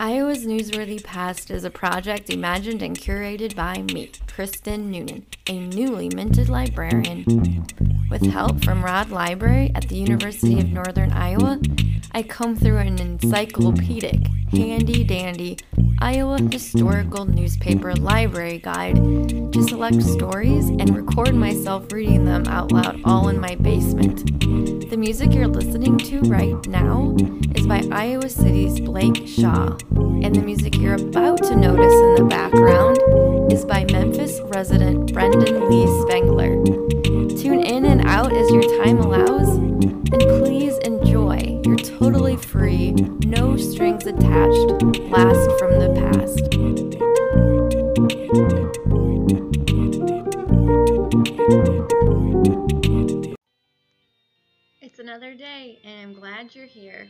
Iowa's Newsworthy Past is a project imagined and curated by me, Kristen Noonan, a newly minted librarian. With help from Rod Library at the University of Northern Iowa, I come through an encyclopedic, handy dandy Iowa Historical Newspaper Library Guide to select stories and record myself reading them out loud all in my basement. The music you're listening to right now is by Iowa City's Blake Shaw, and the music you're about to notice in the background is by Memphis resident Brendan Lee Spengler. Out as your time allows, and please enjoy your totally free, no strings attached blast from the past. It's another day, and I'm glad you're here.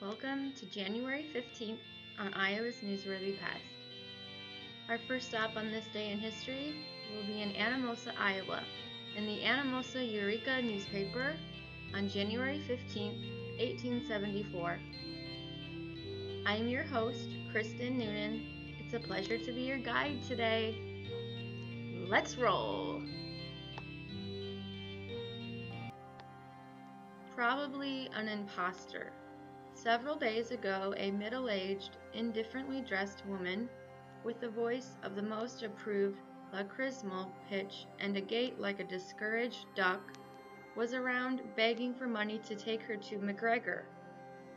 Welcome to January 15th on Iowa's Newsworthy Past. Our first stop on this day in history will be in Anamosa, Iowa, in the Anamosa Eureka newspaper on January 15th, 1874. I am your host, Kristen Noonan. It's a pleasure to be your guide today. Let's roll! Probably an imposter. Several days ago, a middle aged, indifferently dressed woman, with the voice of the most approved lachrymal pitch and a gait like a discouraged duck, was around begging for money to take her to McGregor.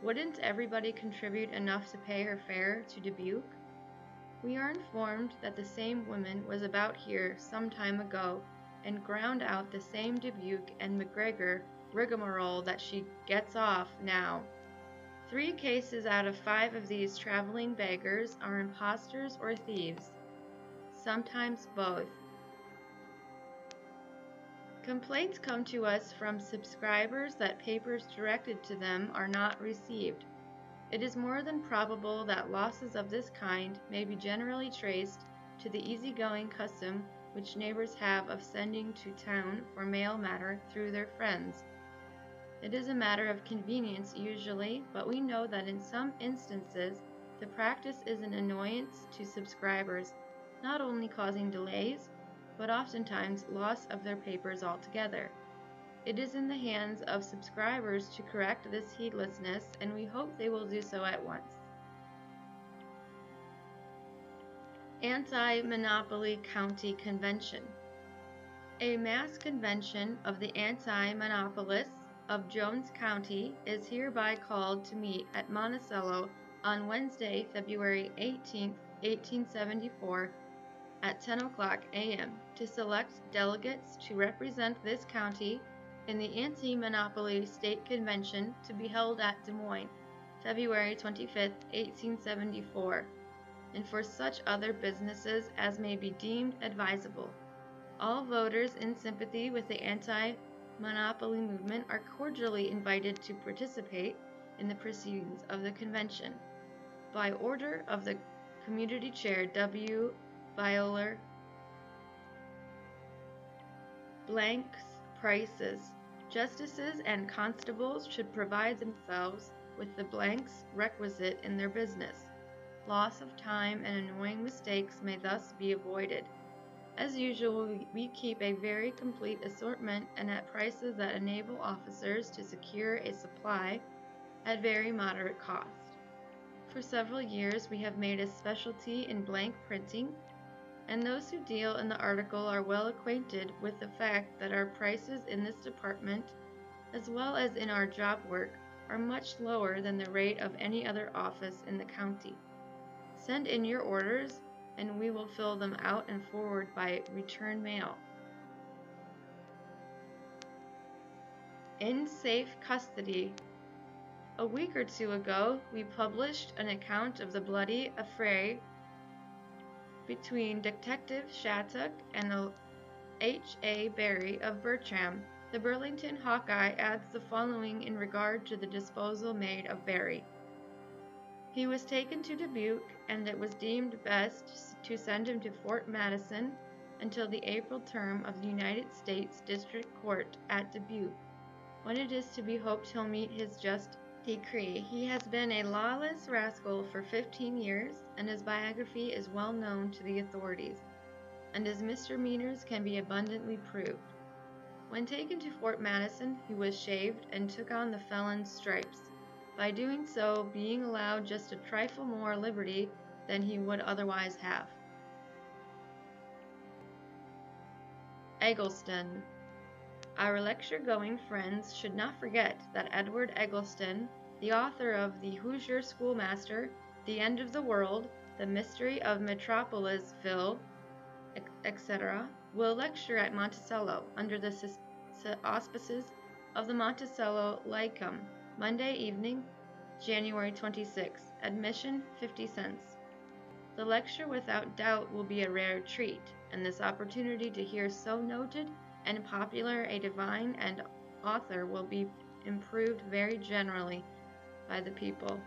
Wouldn't everybody contribute enough to pay her fare to Dubuque? We are informed that the same woman was about here some time ago and ground out the same Dubuque and McGregor rigmarole that she gets off now. Three cases out of five of these traveling beggars are impostors or thieves, sometimes both. Complaints come to us from subscribers that papers directed to them are not received. It is more than probable that losses of this kind may be generally traced to the easygoing custom which neighbors have of sending to town for mail matter through their friends. It is a matter of convenience usually, but we know that in some instances the practice is an annoyance to subscribers, not only causing delays, but oftentimes loss of their papers altogether. It is in the hands of subscribers to correct this heedlessness, and we hope they will do so at once. Anti Monopoly County Convention A mass convention of the anti monopolists of Jones County is hereby called to meet at Monticello on Wednesday, February 18, 1874, at 10 o'clock a.m. to select delegates to represent this county in the Anti-Monopoly State Convention to be held at Des Moines, February 25, 1874, and for such other businesses as may be deemed advisable. All voters in sympathy with the anti monopoly movement are cordially invited to participate in the proceedings of the convention. By order of the community chair W. Violer, blanks prices. Justices and constables should provide themselves with the blanks requisite in their business. Loss of time and annoying mistakes may thus be avoided. As usual, we keep a very complete assortment and at prices that enable officers to secure a supply at very moderate cost. For several years, we have made a specialty in blank printing, and those who deal in the article are well acquainted with the fact that our prices in this department, as well as in our job work, are much lower than the rate of any other office in the county. Send in your orders and we will fill them out and forward by return mail. In safe custody. A week or two ago, we published an account of the bloody affray between Detective Shattuck and the H. A. Barry of Bertram. The Burlington Hawkeye adds the following in regard to the disposal made of Barry. He was taken to Dubuque, and it was deemed best to send him to Fort Madison until the April term of the United States District Court at Dubuque, when it is to be hoped he'll meet his just Decree. He has been a lawless rascal for 15 years, and his biography is well known to the authorities, and his misdemeanors can be abundantly proved. When taken to Fort Madison, he was shaved and took on the felon's stripes, by doing so being allowed just a trifle more liberty than he would otherwise have. Eggleston. Our lecture going friends should not forget that Edward Eggleston, the author of The Hoosier Schoolmaster, The End of the World, The Mystery of Metropolisville, etc., will lecture at Monticello under the auspices of the Monticello Lyceum, Monday evening, January 26. Admission 50 cents. The lecture without doubt will be a rare treat, and this opportunity to hear so noted and popular a divine and author will be improved very generally by the people.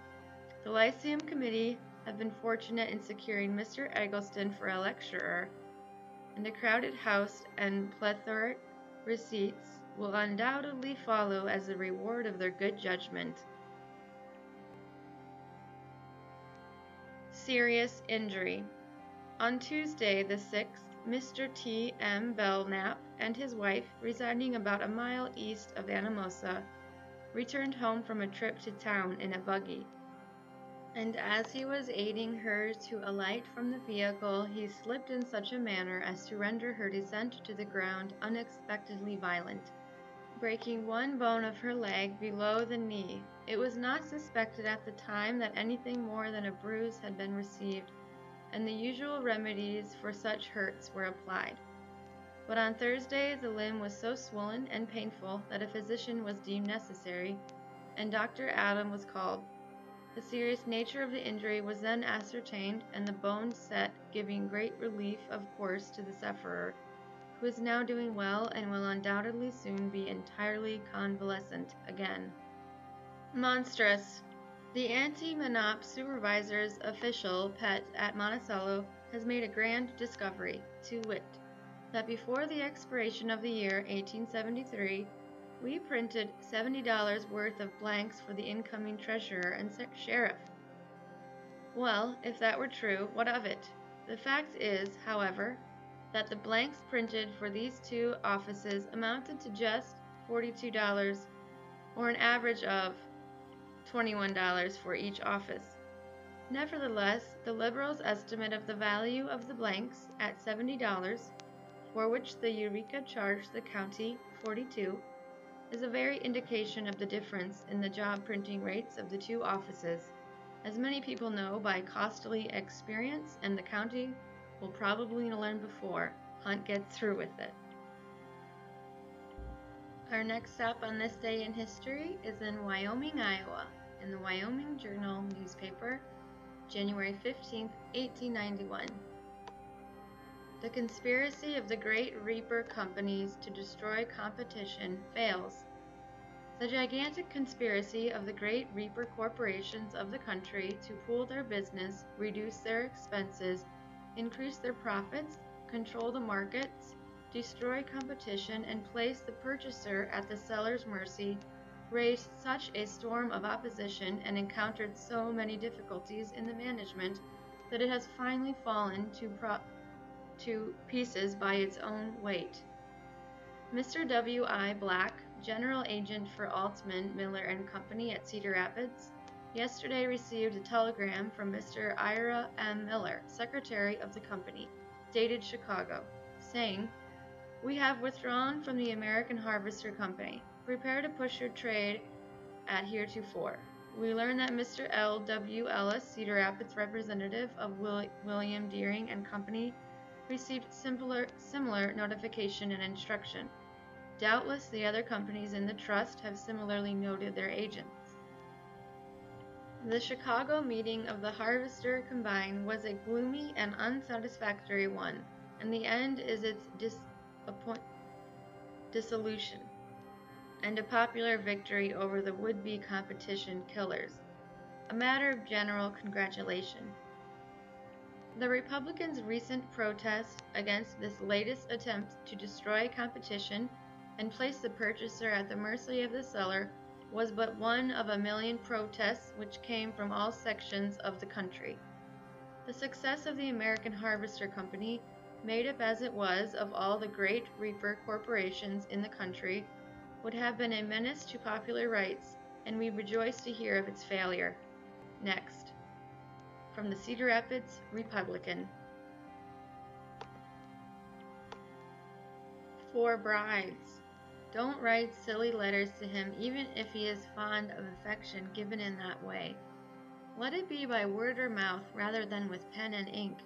The Lyceum Committee have been fortunate in securing Mr. Eggleston for a lecturer, and a crowded house and plethoric receipts will undoubtedly follow as a reward of their good judgment. Serious injury. On Tuesday, the 6th, Mr. T. M. Belknap and his wife, residing about a mile east of Anamosa, returned home from a trip to town in a buggy. And as he was aiding her to alight from the vehicle, he slipped in such a manner as to render her descent to the ground unexpectedly violent, breaking one bone of her leg below the knee. It was not suspected at the time that anything more than a bruise had been received and the usual remedies for such hurts were applied. But on Thursday the limb was so swollen and painful that a physician was deemed necessary, and Dr. Adam was called. The serious nature of the injury was then ascertained, and the bone set, giving great relief, of course, to the sufferer, who is now doing well and will undoubtedly soon be entirely convalescent again. Monstrous! The anti-monop supervisor's official pet at Monticello has made a grand discovery, to wit, that before the expiration of the year 1873, we printed $70 worth of blanks for the incoming treasurer and sheriff. Well, if that were true, what of it? The fact is, however, that the blanks printed for these two offices amounted to just $42, or an average of $21 for each office. Nevertheless, the Liberals' estimate of the value of the blanks at $70, for which the Eureka charged the county 42, is a very indication of the difference in the job printing rates of the two offices, as many people know by costly experience, and the county will probably learn before Hunt gets through with it. Our next stop on this day in history is in Wyoming, Iowa, in the Wyoming Journal newspaper, January 15, 1891. The conspiracy of the great reaper companies to destroy competition fails. The gigantic conspiracy of the great reaper corporations of the country to pool their business, reduce their expenses, increase their profits, control the markets, destroy competition, and place the purchaser at the seller's mercy, raised such a storm of opposition and encountered so many difficulties in the management that it has finally fallen to, pro- to pieces by its own weight. Mr. W. I. Black, general agent for Aultman, Miller and Company at Cedar Rapids, yesterday received a telegram from Mr. Ira M. Miller, secretary of the company, dated Chicago, saying, we have withdrawn from the American Harvester Company. Prepare to push your trade at heretofore. We learn that Mr. L. W. Ellis, Cedar Rapids representative of Will William Deering and Company, received similar, similar notification and instruction. Doubtless the other companies in the trust have similarly noted their agents. The Chicago meeting of the Harvester Combine was a gloomy and unsatisfactory one, and the end is its dis appoint dissolution, and a popular victory over the would-be competition killers, a matter of general congratulation. The Republicans' recent protest against this latest attempt to destroy competition and place the purchaser at the mercy of the seller was but one of a million protests which came from all sections of the country. The success of the American Harvester Company, made up as it was of all the great reaper corporations in the country, would have been a menace to popular rights, and we rejoice to hear of its failure. Next. From the Cedar Rapids Republican. For brides. Don't write silly letters to him even if he is fond of affection given in that way. Let it be by word or mouth rather than with pen and ink.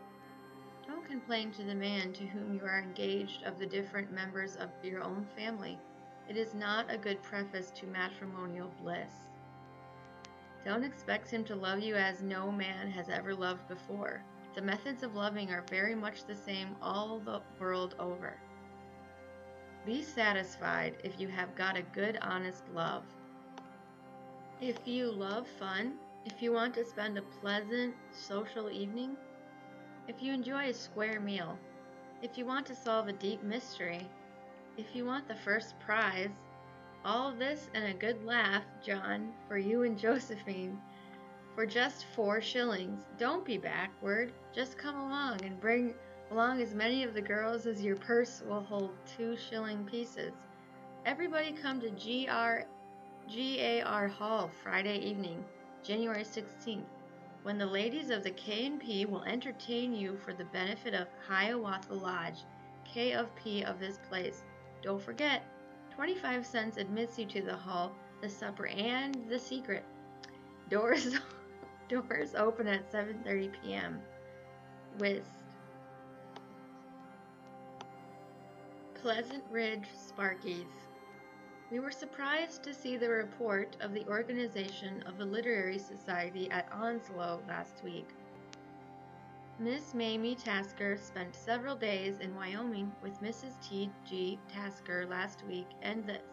Don't complain to the man to whom you are engaged of the different members of your own family. It is not a good preface to matrimonial bliss. Don't expect him to love you as no man has ever loved before. The methods of loving are very much the same all the world over. Be satisfied if you have got a good, honest love. If you love fun, if you want to spend a pleasant, social evening, if you enjoy a square meal, if you want to solve a deep mystery, if you want the first prize, all this and a good laugh, John, for you and Josephine, for just four shillings. Don't be backward. Just come along and bring along as many of the girls as your purse will hold two shilling pieces. Everybody come to GR, GAR Hall Friday evening, January 16th, when the ladies of the K&P will entertain you for the benefit of Hiawatha Lodge, K of P of this place. Don't forget, 25 cents admits you to the hall, the supper, and the secret. Doors doors open at 7:30 p.m. Whist. Pleasant Ridge Sparkies. We were surprised to see the report of the organization of the Literary Society at Onslow last week. Miss Mamie Tasker spent several days in Wyoming with Mrs. T. G. Tasker last week and this.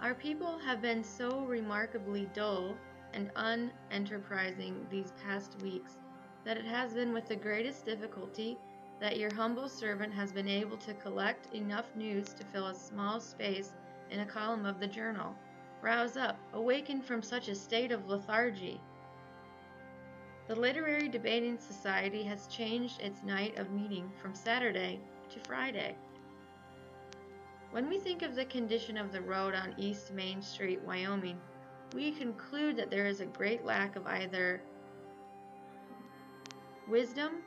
Our people have been so remarkably dull and unenterprising these past weeks that it has been with the greatest difficulty that your humble servant has been able to collect enough news to fill a small space in a column of the journal. Rouse up, awaken from such a state of lethargy. The Literary Debating Society has changed its night of meeting from Saturday to Friday. When we think of the condition of the road on East Main Street, Wyoming, we conclude that there is a great lack of either wisdom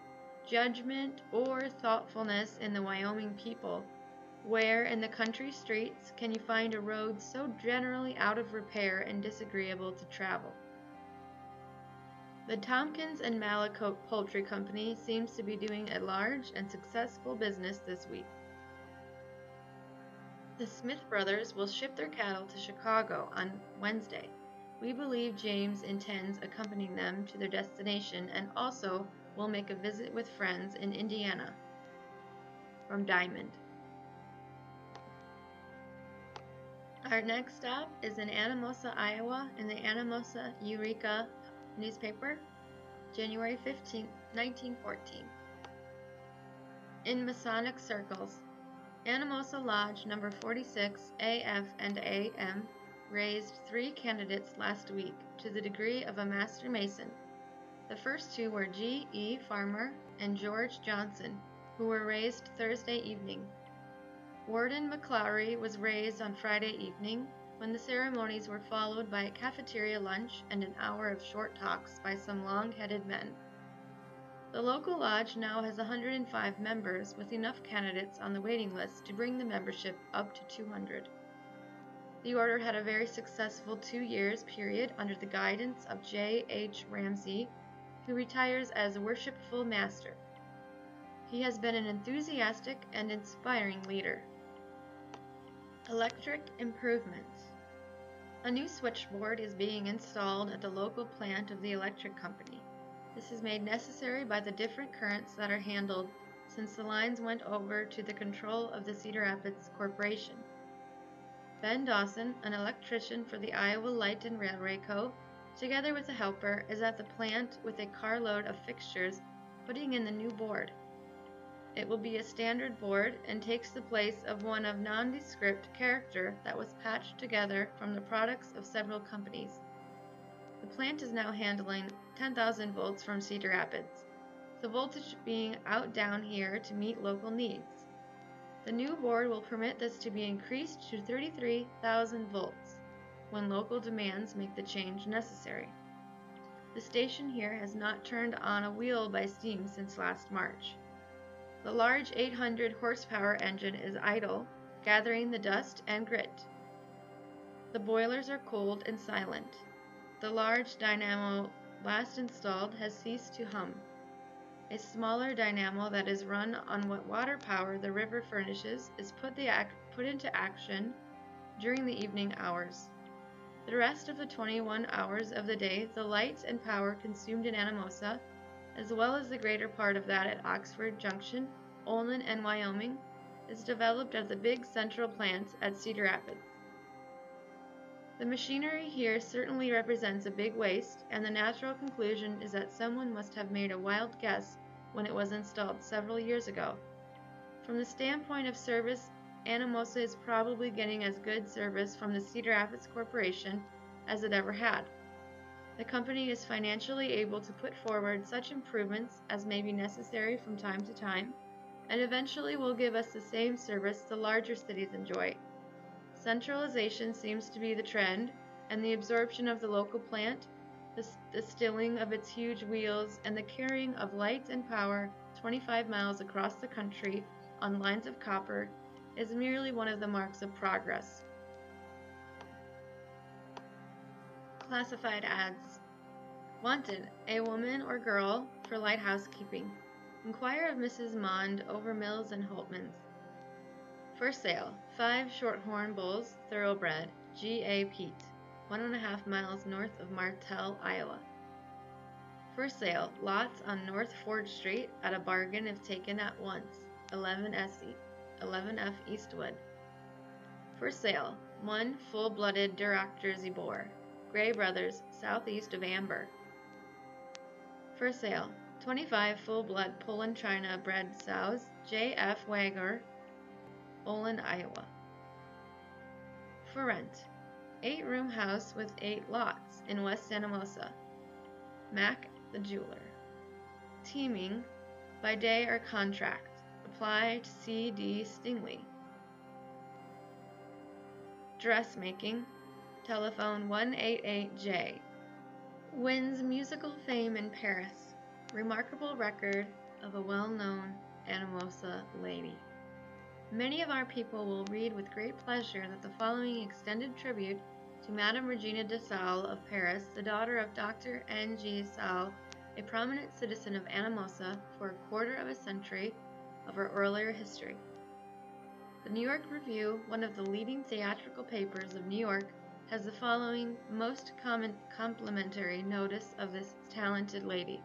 judgment, or thoughtfulness in the Wyoming people. Where in the country streets can you find a road so generally out of repair and disagreeable to travel? The Tompkins and Malacote Poultry Company seems to be doing a large and successful business this week. The Smith brothers will ship their cattle to Chicago on Wednesday. We believe James intends accompanying them to their destination and also will make a visit with friends in Indiana. From Diamond. Our next stop is in Anamosa, Iowa, in the Anamosa Eureka newspaper, January 15, 1914. In Masonic circles, Anamosa Lodge number 46 AF and AM raised three candidates last week to the degree of a Master Mason the first two were G. E. Farmer and George Johnson, who were raised Thursday evening. Warden McClowry was raised on Friday evening, when the ceremonies were followed by a cafeteria lunch and an hour of short talks by some long headed men. The local lodge now has 105 members, with enough candidates on the waiting list to bring the membership up to 200. The order had a very successful two years period under the guidance of J. H. Ramsey who retires as worshipful master. He has been an enthusiastic and inspiring leader. Electric improvements. A new switchboard is being installed at the local plant of the electric company. This is made necessary by the different currents that are handled since the lines went over to the control of the Cedar Rapids Corporation. Ben Dawson, an electrician for the Iowa Light and Railway Co., together with a helper, is at the plant with a carload of fixtures putting in the new board. It will be a standard board and takes the place of one of nondescript character that was patched together from the products of several companies. The plant is now handling 10,000 volts from Cedar Rapids, the voltage being out down here to meet local needs. The new board will permit this to be increased to 33,000 volts when local demands make the change necessary. The station here has not turned on a wheel by steam since last March. The large 800 horsepower engine is idle, gathering the dust and grit. The boilers are cold and silent. The large dynamo last installed has ceased to hum. A smaller dynamo that is run on what water power the river furnishes is put, put into action during the evening hours. The rest of the 21 hours of the day, the light and power consumed in Anamosa, as well as the greater part of that at Oxford Junction, Olin, and Wyoming, is developed at the big central plant at Cedar Rapids. The machinery here certainly represents a big waste, and the natural conclusion is that someone must have made a wild guess when it was installed several years ago. From the standpoint of service, Anamosa is probably getting as good service from the Cedar Rapids Corporation as it ever had. The company is financially able to put forward such improvements as may be necessary from time to time, and eventually will give us the same service the larger cities enjoy. Centralization seems to be the trend, and the absorption of the local plant, the, the stilling of its huge wheels, and the carrying of light and power 25 miles across the country on lines of copper is merely one of the marks of progress. Classified ads. Wanted, a woman or girl for light housekeeping. Inquire of Mrs. Mond over Mills and Holtman's. For sale, five shorthorn bulls, thoroughbred, G.A. Pete, one and a half miles north of Martelle, Iowa. For sale, lots on North Ford Street at a bargain if taken at once, 11 SE, 11F Eastwood. For sale, one full-blooded Duroc Jersey Boar, Gray Brothers, southeast of Amber. For sale, 25 full-blood Poland China bred sows, J.F. Wagner, Olin, Iowa. For rent, 8-room house with 8 lots in West Anamosa. Mac the jeweler. Teaming, by day or contract. Apply to C.D. Stingley. Dressmaking, telephone 188J. Wins musical fame in Paris. Remarkable record of a well-known Anamosa lady. Many of our people will read with great pleasure that the following extended tribute to Madame Regina de Salle of Paris, the daughter of Dr. N. G. Salle, a prominent citizen of Anamosa for a quarter of a century of her earlier history. The New York Review, one of the leading theatrical papers of New York, has the following most common complimentary notice of this talented lady,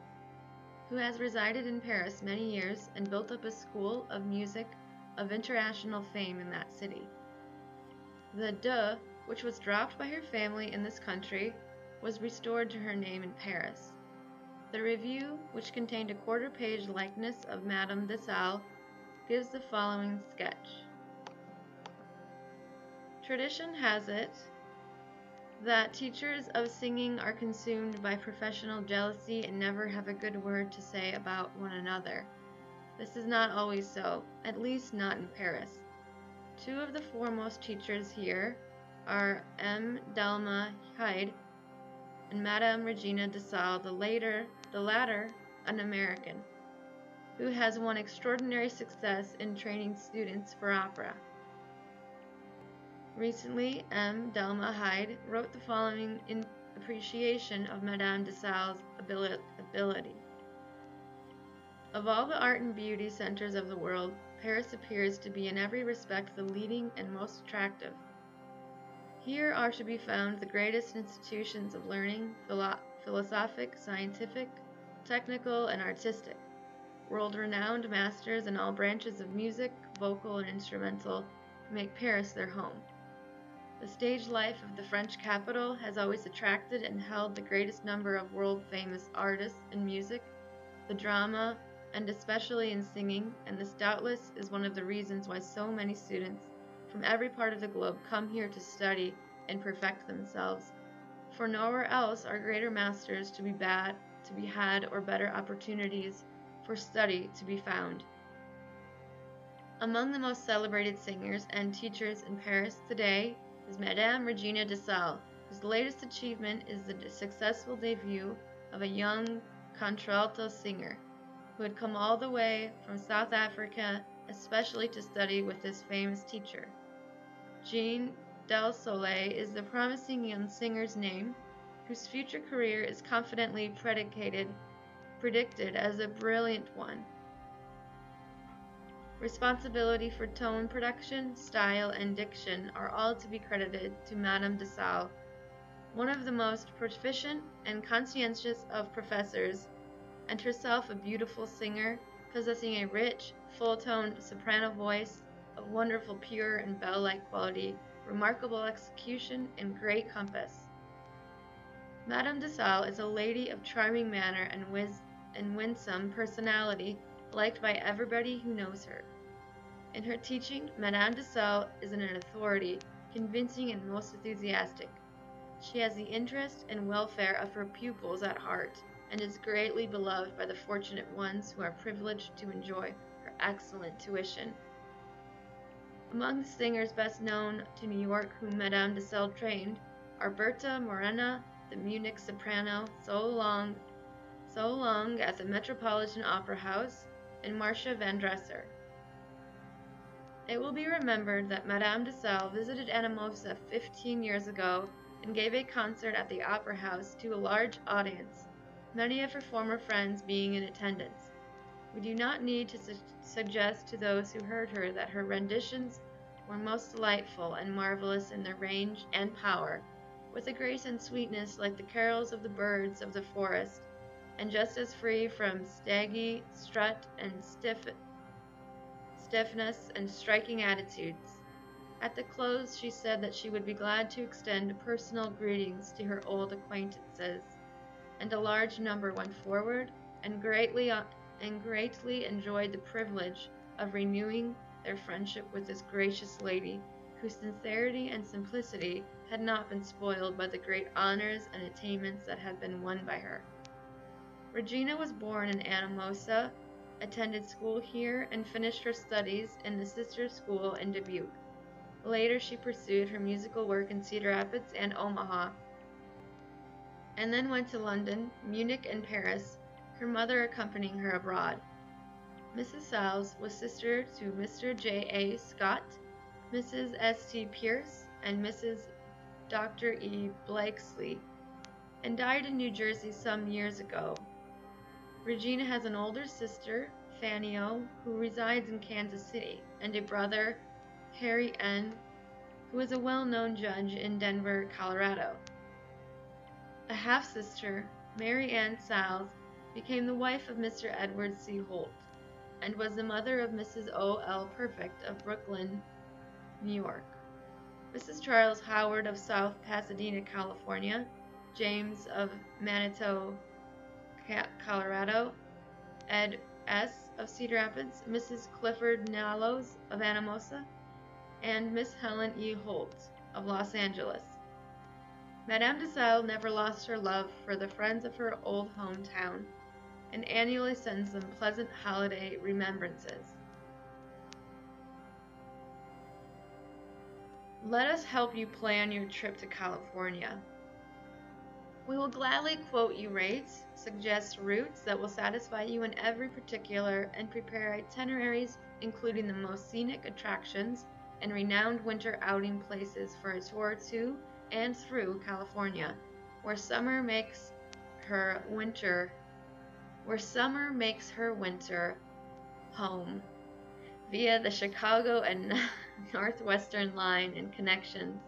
who has resided in Paris many years and built up a school of music of international fame in that city. The de, which was dropped by her family in this country, was restored to her name in Paris. The review, which contained a quarter page likeness of Madame de Salle, gives the following sketch. Tradition has it that teachers of singing are consumed by professional jealousy and never have a good word to say about one another. This is not always so, at least not in Paris. Two of the foremost teachers here are M. Delma Hyde and Madame Regina de the later, the latter an American, who has won extraordinary success in training students for opera. Recently, M. Delma Hyde wrote the following in appreciation of Madame de Salle's ability. Of all the art and beauty centers of the world, Paris appears to be in every respect the leading and most attractive. Here are to be found the greatest institutions of learning, philo philosophic, scientific, technical, and artistic, world-renowned masters in all branches of music, vocal, and instrumental make Paris their home. The stage life of the French capital has always attracted and held the greatest number of world-famous artists in music, the drama, and especially in singing, and this doubtless is one of the reasons why so many students from every part of the globe come here to study and perfect themselves. For nowhere else are greater masters to be bad to be had or better opportunities for study to be found. Among the most celebrated singers and teachers in Paris today is Madame Regina de Sales, whose latest achievement is the successful debut of a young contralto singer who had come all the way from South Africa especially to study with this famous teacher. Jean Del Soleil is the promising young singer's name, whose future career is confidently predicated, predicted as a brilliant one. Responsibility for tone production, style, and diction are all to be credited to Madame de Sales, one of the most proficient and conscientious of professors, and herself a beautiful singer, possessing a rich, full-toned soprano voice of wonderful pure and bell-like quality, remarkable execution, and great compass. Madame de Sales is a lady of charming manner and, and winsome personality, liked by everybody who knows her. In her teaching, Madame de Sales is an authority, convincing and most enthusiastic. She has the interest and welfare of her pupils at heart, and is greatly beloved by the fortunate ones who are privileged to enjoy her excellent tuition. Among the singers best known to New York whom Madame de Sales trained are Berta Morena, the Munich soprano, so long, so long at the Metropolitan Opera House, and Marcia Van Dresser. It will be remembered that Madame de Sales visited Anamosa 15 years ago and gave a concert at the Opera House to a large audience, many of her former friends being in attendance. We do not need to su- suggest to those who heard her that her renditions were most delightful and marvelous in their range and power, with a grace and sweetness like the carols of the birds of the forest, and just as free from staggy strut and stiff stiffness, and striking attitudes. At the close, she said that she would be glad to extend personal greetings to her old acquaintances, and a large number went forward and greatly uh, and greatly enjoyed the privilege of renewing their friendship with this gracious lady, whose sincerity and simplicity had not been spoiled by the great honors and attainments that had been won by her. Regina was born in Anamosa attended school here, and finished her studies in the sister school in Dubuque. Later, she pursued her musical work in Cedar Rapids and Omaha, and then went to London, Munich, and Paris, her mother accompanying her abroad. Mrs. Sales was sister to Mr. J. A. Scott, Mrs. S. T. Pierce, and Mrs. Dr. E. Blakesley, and died in New Jersey some years ago. Regina has an older sister, Fanny O, who resides in Kansas City, and a brother, Harry N., who is a well known judge in Denver, Colorado. A half sister, Mary Ann Sales, became the wife of Mr. Edward C. Holt and was the mother of Mrs. O. L. Perfect of Brooklyn, New York. Mrs. Charles Howard of South Pasadena, California, James of Manitou, Colorado, Ed S. of Cedar Rapids, Mrs. Clifford Nallows of Anamosa, and Miss Helen E. Holt of Los Angeles. Madame de Sales never lost her love for the friends of her old hometown and annually sends them pleasant holiday remembrances. Let us help you plan your trip to California. We will gladly quote you rates, suggest routes that will satisfy you in every particular, and prepare itineraries including the most scenic attractions and renowned winter outing places for a tour to and through California, where summer makes her winter where summer makes her winter home via the Chicago and Northwestern line and connections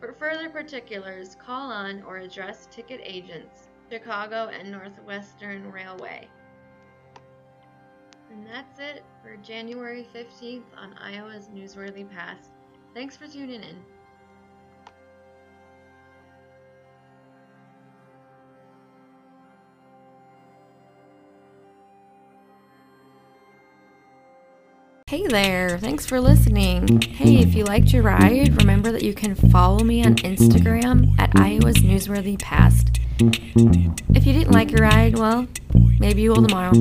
for further particulars, call on or address ticket agents, Chicago and Northwestern Railway. And that's it for January 15th on Iowa's Newsworthy Past. Thanks for tuning in. Hey there, thanks for listening. Hey, if you liked your ride, remember that you can follow me on Instagram at Iowa's Newsworthy Past. If you didn't like your ride, well, maybe you will tomorrow.